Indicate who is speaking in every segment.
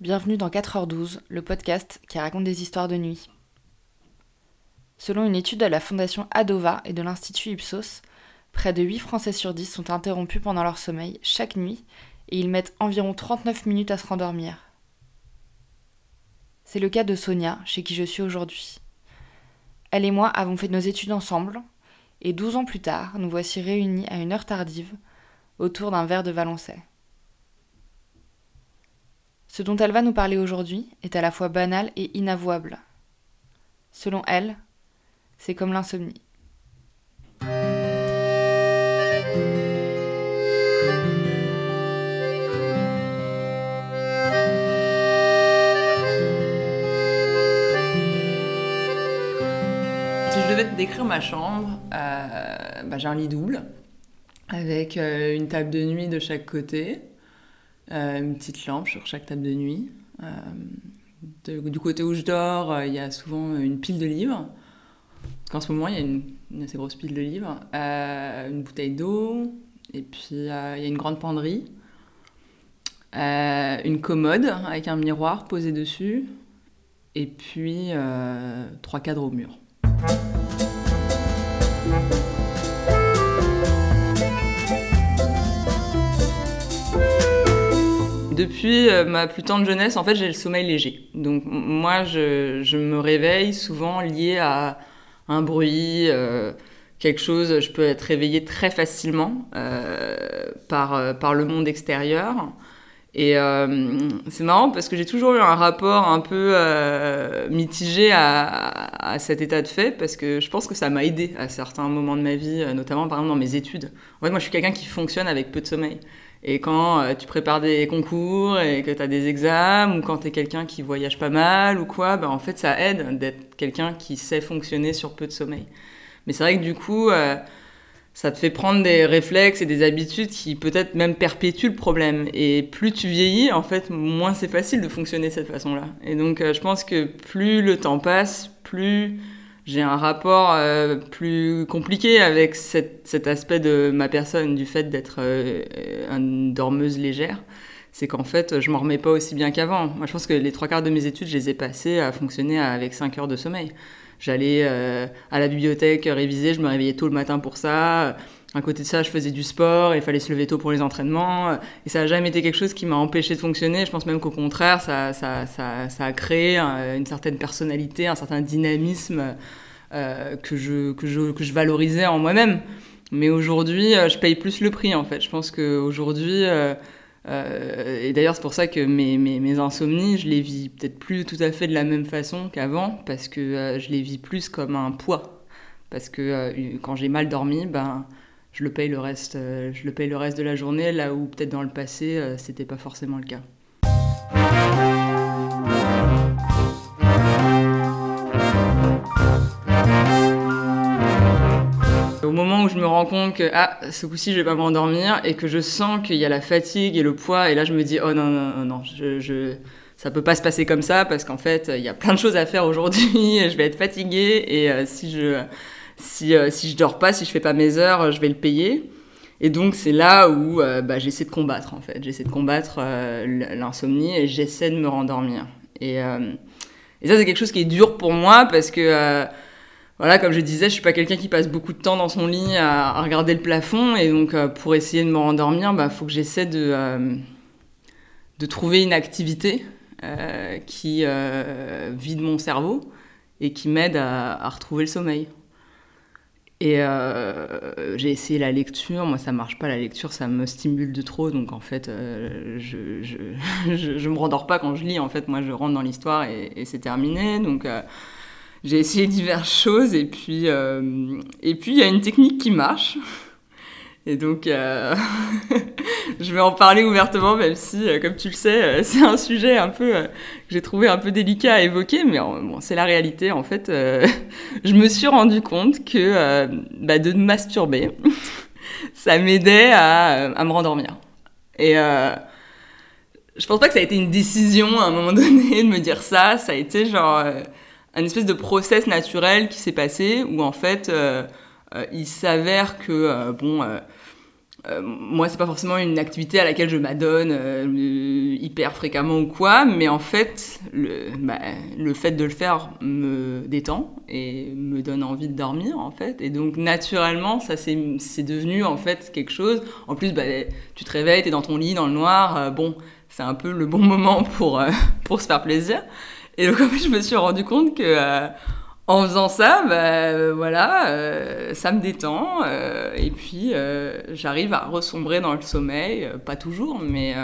Speaker 1: Bienvenue dans 4h12, le podcast qui raconte des histoires de nuit. Selon une étude de la fondation Adova et de l'Institut Ipsos, près de 8 Français sur 10 sont interrompus pendant leur sommeil chaque nuit et ils mettent environ 39 minutes à se rendormir. C'est le cas de Sonia, chez qui je suis aujourd'hui. Elle et moi avons fait nos études ensemble, et 12 ans plus tard, nous voici réunis à une heure tardive autour d'un verre de Valençay. Ce dont elle va nous parler aujourd'hui est à la fois banal et inavouable. Selon elle, c'est comme l'insomnie.
Speaker 2: Si je devais te décrire ma chambre, euh, bah, j'ai un lit double avec euh, une table de nuit de chaque côté, une petite lampe sur chaque table de nuit. Euh, du côté où je dors, euh, il y a souvent une pile de livres. Parce qu'en ce moment, il y a une, assez grosse pile de livres. Euh, une bouteille d'eau. Et puis, euh, il y a une grande penderie. Euh, une commode avec un miroir posé dessus. Et puis, euh, trois cadres au mur. Depuis euh, ma plus tendre jeunesse, en fait, j'ai le sommeil léger. Donc, moi, je, me réveille souvent lié à un bruit, euh, quelque chose. Je peux être réveillée très facilement euh, par, par le monde extérieur. Et c'est marrant parce que j'ai toujours eu un rapport un peu mitigé à, à cet état de fait parce que je pense que ça m'a aidé à certains moments de ma vie, notamment par exemple dans mes études. En fait, moi, je suis quelqu'un qui fonctionne avec peu de sommeil. Et quand euh, tu prépares des concours et que tu as des examens, ou quand tu es quelqu'un qui voyage pas mal ou quoi, ben, en fait, ça aide d'être quelqu'un qui sait fonctionner sur peu de sommeil. Mais c'est vrai que du coup, euh, ça te fait prendre des réflexes et des habitudes qui peut-être même perpétuent le problème. Et plus tu vieillis, en fait, moins c'est facile de fonctionner de cette façon-là. Et donc, euh, je pense que plus le temps passe, plus j'ai un rapport euh, plus compliqué avec cet aspect de ma personne, du fait d'être euh, une dormeuse légère. C'est qu'en fait, je m'en remets pas aussi bien qu'avant. Moi, je pense que les trois quarts de mes études, je les ai passées à fonctionner avec 5 heures de sommeil. J'allais euh, à la bibliothèque réviser, je me réveillais tôt le matin pour ça. À côté de ça, je faisais du sport, il fallait se lever tôt pour les entraînements. Et ça n'a jamais été quelque chose qui m'a empêché de fonctionner. Je pense même qu'au contraire, ça, a créé un- une certaine personnalité, un certain dynamisme euh, que, je, valorisais en moi-même. Mais aujourd'hui, euh, je paye plus le prix, en fait. Je pense qu'aujourd'hui... Euh, euh, et d'ailleurs, c'est pour ça que mes, insomnies, je les vis peut-être plus tout à fait de la même façon qu'avant, parce que euh, je les vis plus comme un poids. Parce que euh, quand j'ai mal dormi, ben, je le paye le reste, euh, je le paye le reste de la journée, là où peut-être dans le passé, euh, c'était pas forcément le cas. Au moment où je me rends compte que ah, ce coup-ci je vais pas m'endormir et que je sens qu'il y a la fatigue et le poids et là je me dis oh non non non, je ça peut pas se passer comme ça parce qu'en fait il y a plein de choses à faire aujourd'hui je vais être fatiguée et euh, si je si euh, si je dors pas si je fais pas mes heures je vais le payer. Et donc c'est là où euh, bah, j'essaie de combattre en fait. J'essaie de combattre euh, l'insomnie et j'essaie de me rendormir. Et euh, ça c'est quelque chose qui est dur pour moi parce que euh, voilà, comme je disais, je suis pas quelqu'un qui passe beaucoup de temps dans son lit à, regarder le plafond, et donc euh, pour essayer de me rendormir, bah faut que j'essaie de euh, trouver une activité euh, qui euh, vide mon cerveau et qui m'aide à retrouver le sommeil. Et euh, j'ai essayé la lecture, moi ça marche pas la lecture, ça me stimule de trop, donc en fait euh, je, je, je, me rendors pas quand je lis, en fait moi je rentre dans l'histoire et, et c'est terminé, donc euh, j'ai essayé diverses choses. Et puis euh, et puis il y a une technique qui marche et donc euh, je vais en parler ouvertement même si euh, comme tu le sais euh, c'est un sujet un peu que j'ai trouvé un peu délicat à évoquer mais bon c'est la réalité en fait je me suis rendu compte que bah, de me masturber ça m'aidait à, à me rendormir. Et je pense pas que ça a été une décision à un moment donné de me dire ça. Ça a été genre un espèce de process naturel qui s'est passé où en fait il s'avère que euh, bon euh, euh, moi c'est pas forcément une activité à laquelle je m'adonne euh, hyper fréquemment ou quoi, mais en fait, le, bah, le fait de le faire me détend et me donne envie de dormir, en fait. Et donc, naturellement, ça c'est devenu, en fait, quelque chose. En plus, bah, tu te réveilles, tu es dans ton lit, dans le noir. Euh, bon, c'est un peu le bon moment pour, euh, pour se faire plaisir. Et donc, en fait, je me suis rendu compte que euh, en faisant ça, bah, voilà, ça me détend. et puis, j'arrive à ressombrer dans le sommeil. pas toujours, mais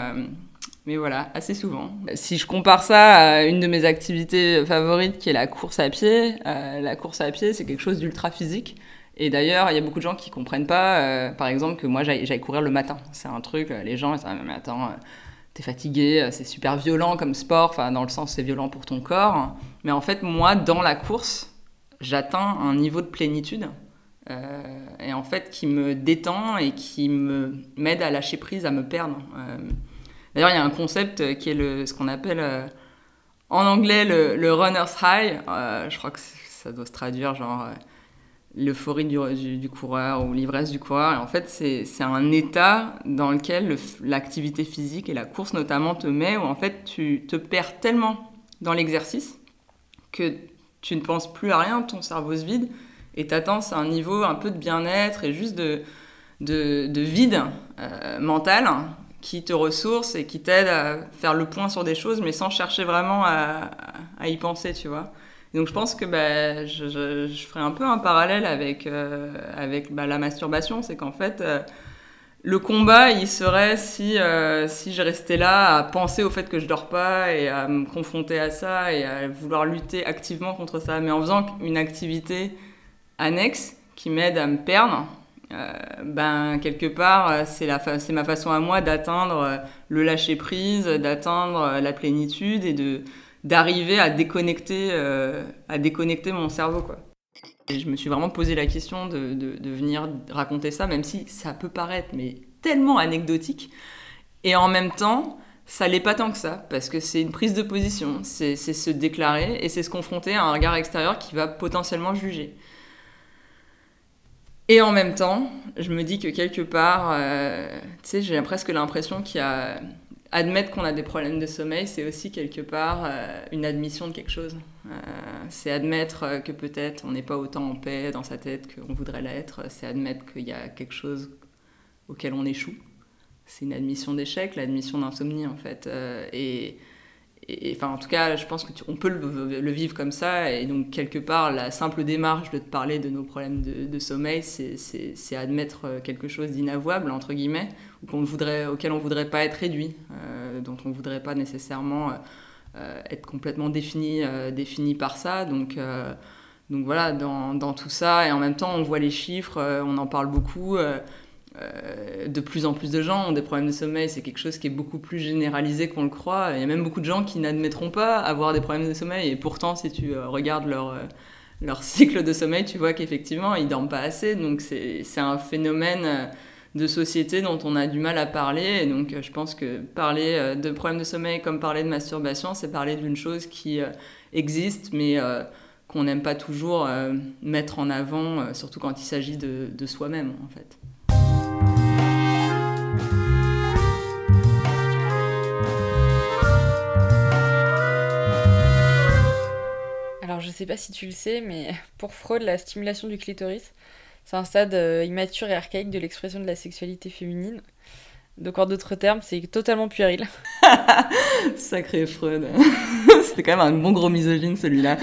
Speaker 2: mais voilà, assez souvent. Si je compare ça à une de mes activités favorites qui est la course à pied, euh, la course à pied c'est quelque chose d'ultra physique. Et d'ailleurs, il y a beaucoup de gens qui comprennent pas, euh, par exemple, que moi j'aille courir le matin. C'est un truc, euh, les gens ils disent mais attends, t'es fatigué, c'est super violent comme sport, enfin dans le sens c'est violent pour ton corps. Mais en fait, moi dans la course, j'atteins un niveau de plénitude. et en fait, qui me détend et qui me m'aide à lâcher prise, à me perdre. D'ailleurs, il y a un concept euh, qui est le, ce qu'on appelle euh, en anglais le, runner's high. Euh, je crois que ça doit se traduire genre l'euphorie du, du, coureur ou l'ivresse du coureur. En fait, c'est un état dans lequel l'activité physique et la course notamment te met, où en fait tu te perds tellement dans l'exercice que tu ne penses plus à rien, ton cerveau se vide et t'attends à un niveau un peu de bien-être et juste de, de, de vide mental qui te ressource et qui t'aide à faire le point sur des choses, mais sans chercher vraiment à, y penser, tu vois. donc je pense que bah, je, je, ferai un peu un parallèle avec, euh, avec bah, la masturbation, c'est qu'en fait, euh, le combat, il serait si, euh, si je restais là à penser au fait que je dors pas et à me confronter à ça et à vouloir lutter activement contre ça, mais en faisant une activité annexe qui m'aide à me perdre, euh, ben quelque part euh, c'est la ma façon à moi d'atteindre le lâcher prise, d'atteindre la plénitude et de d'arriver à déconnecter à déconnecter mon cerveau quoi. Et je me suis vraiment posé la question de, de, venir raconter ça, même si ça peut paraître mais tellement anecdotique. Et en même temps, ça l'est pas tant que ça, parce que c'est une prise de position, c'est se déclarer et c'est se confronter à un regard extérieur qui va potentiellement juger. Et en même temps, je me dis que quelque part, euh, tu sais, j'ai presque l'impression qu'il y a admettre qu'on a des problèmes de sommeil, c'est aussi quelque part euh, une admission de quelque chose. Euh, c'est admettre que peut-être on n'est pas autant en paix dans sa tête qu'on voudrait l'être. C'est admettre qu'il y a quelque chose auquel on échoue. C'est une admission d'échec, l'admission d'insomnie en fait. Enfin, en tout cas, je pense que on peut le, vivre comme ça. Et donc, quelque part, la simple démarche de te parler de nos problèmes de, sommeil, c'est admettre euh, quelque chose d'inavouable, entre guillemets, ou voudrait, auquel on ne voudrait pas être réduit, euh, dont on ne voudrait pas nécessairement euh, être complètement défini, défini par ça. Donc, voilà, dans, tout ça, et en même temps, on voit les chiffres, on en parle beaucoup. Euh, de plus en plus de gens ont des problèmes de sommeil, c'est quelque chose qui est beaucoup plus généralisé qu'on le croit. Il y a même beaucoup de gens qui n'admettront pas avoir des problèmes de sommeil, et pourtant, si tu euh, regardes leur, euh, leur cycle de sommeil, tu vois qu'effectivement, ils dorment pas assez. Donc, c'est un phénomène de société dont on a du mal à parler. Et donc, je pense que parler de problèmes de sommeil comme parler de masturbation, c'est parler d'une chose qui existe, mais qu'on n'aime pas toujours mettre en avant, surtout quand il s'agit de, de soi-même, en fait.
Speaker 1: Je sais pas si tu le sais, mais pour Freud, la stimulation du clitoris, c'est un stade euh, immature et archaïque de l'expression de la sexualité féminine. Donc en d'autres termes, c'est totalement puéril.
Speaker 2: Sacré Freud. C'était quand même un bon gros misogyne celui-là.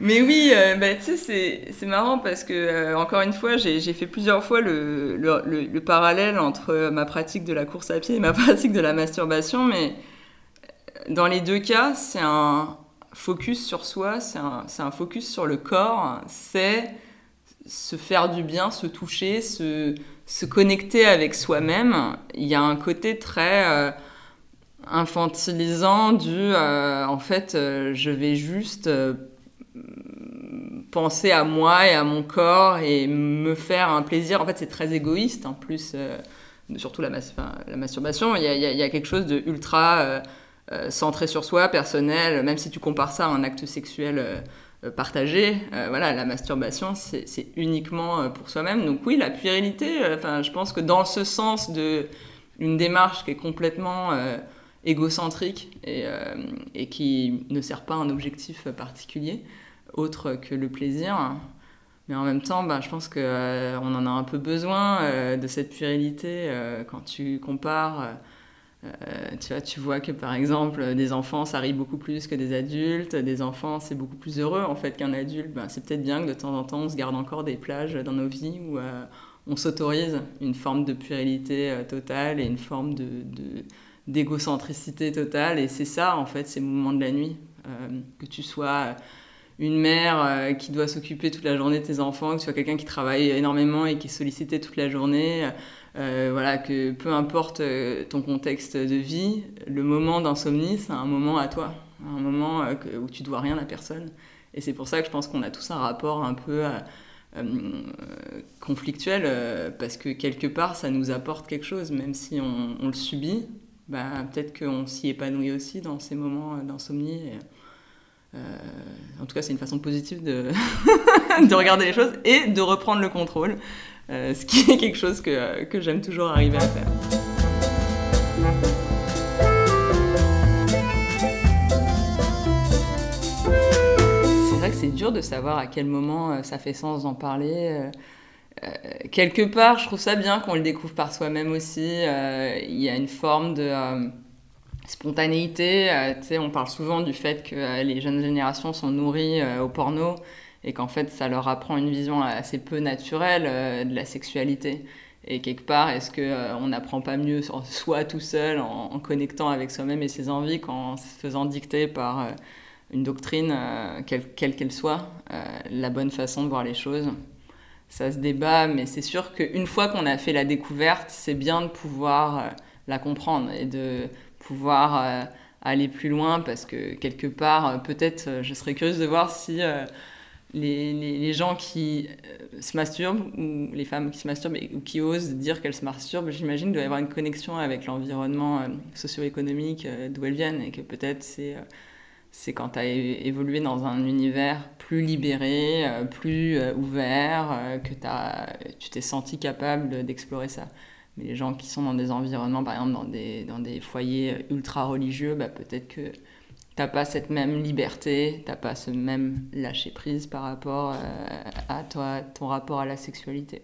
Speaker 2: Mais oui, euh, bah, tu sais, c'est marrant parce que, euh, encore une fois, j'ai fait plusieurs fois le, le, le, parallèle entre ma pratique de la course à pied et ma pratique de la masturbation, mais dans les deux cas, c'est un focus sur soi, c'est un, focus sur le corps, c'est se faire du bien, se toucher, se, se connecter avec soi-même. Il y a un côté très euh, infantilisant du euh, en fait, euh, je vais juste penser à moi et à mon corps et me faire un plaisir. En fait, c'est très égoïste en plus. surtout la, la masturbation, il y, a, il y, a, quelque chose de ultra euh, centré sur soi, personnel, même si tu compares ça à un acte sexuel euh, euh, partagé, voilà, la masturbation, c'est uniquement pour soi-même. Donc oui, la puérilité, je pense que dans ce sens de une démarche qui est complètement égocentrique et, et, qui ne sert pas un objectif particulier, autre que le plaisir. Mais en même temps, bah, je pense qu'on on en a un peu besoin de cette puérilité quand tu compares. Tu, vois, tu vois que par exemple, des enfants, ça rit beaucoup plus que des adultes. Des enfants, c'est beaucoup plus heureux en fait qu'un adulte. Bah, c'est peut-être bien que de temps en temps, on se garde encore des plages dans nos vies où on s'autorise une forme de puérilité totale et une forme de, d'égocentricité totale. Et c'est ça, en fait, ces moments de la nuit. que tu sois une mère euh, qui doit s'occuper toute la journée de tes enfants, que tu sois quelqu'un qui travaille énormément et qui est sollicité toute la journée, euh, voilà, que peu importe euh, ton contexte de vie, le moment d'insomnie, c'est un moment à toi, un moment où tu dois rien à personne. Et c'est pour ça que je pense qu'on a tous un rapport un peu conflictuel, parce que quelque part, ça nous apporte quelque chose, même si on, le subit, bah, peut-être qu'on s'y épanouit aussi dans ces moments d'insomnie. Euh, en tout cas, c'est une façon positive de, regarder les choses et de reprendre le contrôle, euh, ce qui est quelque chose que, que j'aime toujours arriver à faire. C'est vrai que c'est dur de savoir à quel moment euh, ça fait sens d'en parler. quelque part, je trouve ça bien qu'on le découvre par soi-même aussi. Il y a une forme de spontanéité. Euh, on parle souvent du fait que euh, les jeunes générations sont nourries euh, au porno et qu'en fait, ça leur apprend une vision assez peu naturelle de la sexualité. Et quelque part, est-ce qu'on n'apprend pas mieux soi tout seul en, connectant avec soi-même et ses envies qu'en se faisant dicter par une doctrine, quelle qu'elle soit, la bonne façon de voir les choses? Ça se débat, mais c'est sûr qu'une fois qu'on a fait la découverte, c'est bien de pouvoir la comprendre et de pouvoir euh, aller plus loin parce que quelque part, euh, peut-être, euh, je serais curieuse de voir si les, les, gens qui se masturbent ou les femmes qui se masturbent ou qui osent dire qu'elles se masturbent, j'imagine doit y avoir une connexion avec l'environnement socio-économique d'où elles viennent et que peut-être c'est c'est quand tu as évolué dans un univers plus libéré, plus ouvert, que tu t'es senti capable d'explorer ça. Mais les gens qui sont dans des environnements, par exemple dans des, dans des foyers ultra religieux, bah, peut-être que t'as pas cette même liberté, t'as pas ce même lâcher prise par rapport euh, à toi, ton rapport à la sexualité.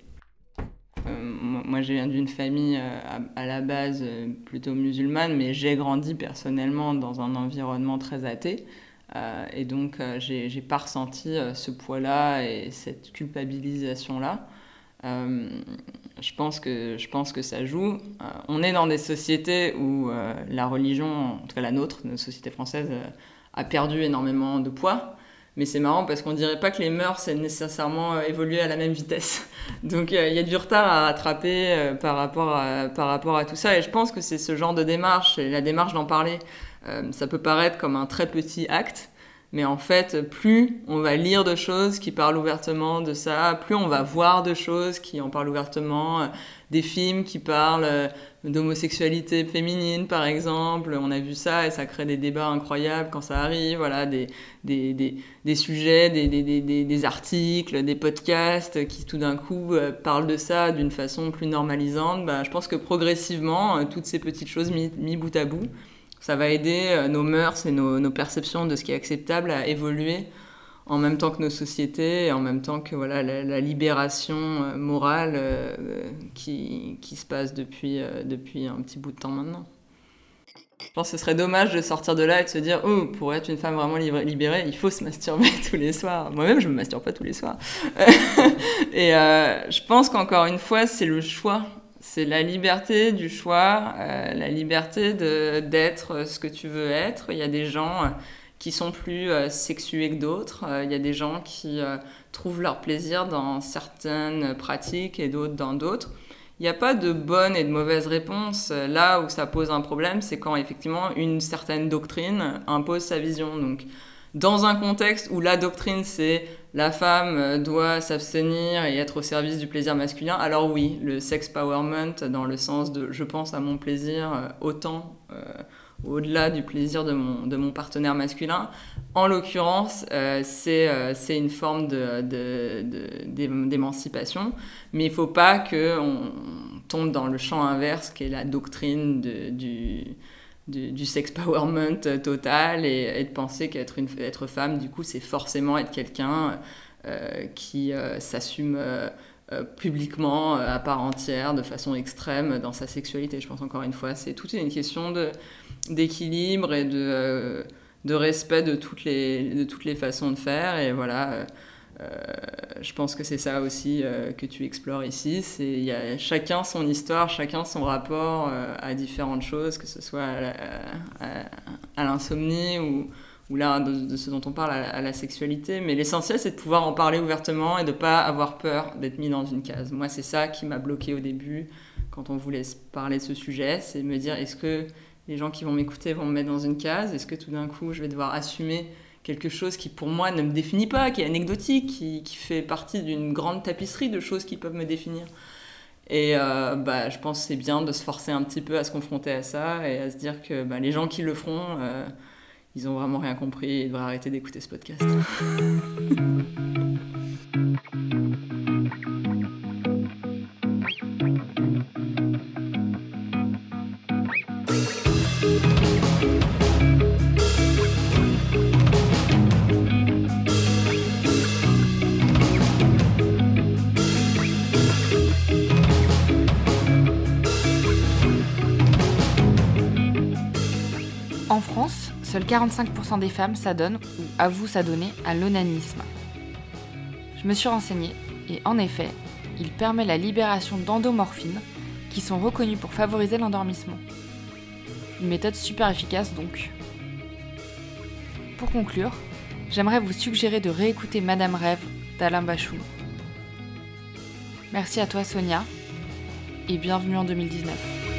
Speaker 2: Euh, moi, je viens d'une famille euh, à, la base plutôt musulmane, mais j'ai grandi personnellement dans un environnement très athée. et donc, j'ai pas ressenti ce poids-là et cette culpabilisation-là. Euh, je, pense que, je pense que ça joue. Euh, on est dans des sociétés où euh, la religion, en tout cas la nôtre, notre société française, a perdu énormément de poids. Mais c'est marrant parce qu'on dirait pas que les mœurs aient nécessairement évolué à la même vitesse. Donc il y a du retard à rattraper par, rapport à, par rapport à tout ça. Et je pense que c'est ce genre de démarche, la démarche d'en parler, ça peut paraître comme un très petit acte. Mais en fait, plus on va lire de choses qui parlent ouvertement de ça, plus on va voir de choses qui en parlent ouvertement, euh, des films qui parlent euh, d'homosexualité féminine, par exemple. On a vu ça et ça crée des débats incroyables quand ça arrive. Voilà, des, des, des, des sujets, des, articles, des podcasts qui tout d'un coup euh, parlent de ça d'une façon plus normalisante. Bah, je pense que progressivement, toutes ces petites choses mises mis bout à bout, ça va aider euh, nos mœurs et nos, perceptions de ce qui est acceptable à évoluer en même temps que nos sociétés et en même temps que voilà, la, libération euh, morale euh, qui, qui, se passe depuis, depuis un petit bout de temps maintenant. Je pense que ce serait dommage de sortir de là et de se dire Oh, pour être une femme vraiment libérée, il faut se masturber tous les soirs. Moi-même, je me masturbe pas tous les soirs. et je pense qu'encore une fois, c'est le choix c'est la liberté du choix, euh, la liberté d'être ce que tu veux être. Il y a des gens euh, qui sont plus euh, sexués que d'autres. il y a des gens qui trouvent leur plaisir dans certaines pratiques et d'autres dans d'autres. Il n'y a pas de bonne et de mauvaise réponse. Là où ça pose un problème, c'est quand effectivement une certaine doctrine impose sa vision. Donc, dans un contexte où la doctrine c'est la femme euh, doit s'abstenir et être au service du plaisir masculin, alors oui, le sex powerment dans le sens de je pense à mon plaisir euh, autant euh, au-delà du plaisir de mon, de mon partenaire masculin. En l'occurrence, c'est une forme d'émancipation, de, mais il ne faut pas que tombe dans le champ inverse qui est la doctrine du, du, sex powerment total et, de penser qu'être une être femme, du coup, c'est forcément être quelqu'un euh, qui euh, s'assume euh, publiquement à part entière, de façon extrême dans sa sexualité. Je pense encore une fois, c'est toute une question d'équilibre et de, de respect de toutes, les, de toutes les façons de faire. Et voilà. Je pense que c'est ça aussi que tu explores ici. Il y a chacun son histoire, chacun son rapport à différentes choses, que ce soit à l'insomnie ou, ou là de, ce dont on parle à, la sexualité. Mais l'essentiel, c'est de pouvoir en parler ouvertement et de pas avoir peur d'être mis dans une case. Moi, c'est ça qui m'a bloqué au début quand on voulait parler de ce sujet, c'est me dire est-ce que les gens qui vont m'écouter vont me mettre dans une case? Est-ce que tout d'un coup, je vais devoir assumer quelque chose qui pour moi ne me définit pas, qui est anecdotique, qui, fait partie d'une grande tapisserie de choses qui peuvent me définir et euh, bah, je pense que c'est bien de se forcer un petit peu à se confronter à ça et à se dire que bah, les gens qui le feront, euh, ils ont vraiment rien compris et devraient arrêter d'écouter ce podcast.
Speaker 1: seuls 45% des femmes s'adonnent ou avouent s'adonner à l'onanisme. Je me suis renseignée et en effet, il permet la libération d'endomorphines qui sont reconnues pour favoriser l'endormissement. Une méthode super efficace donc. Pour conclure, j'aimerais vous suggérer de réécouter Madame Rêve d'Alain Bachou. Merci à toi Sonia et bienvenue en 2019.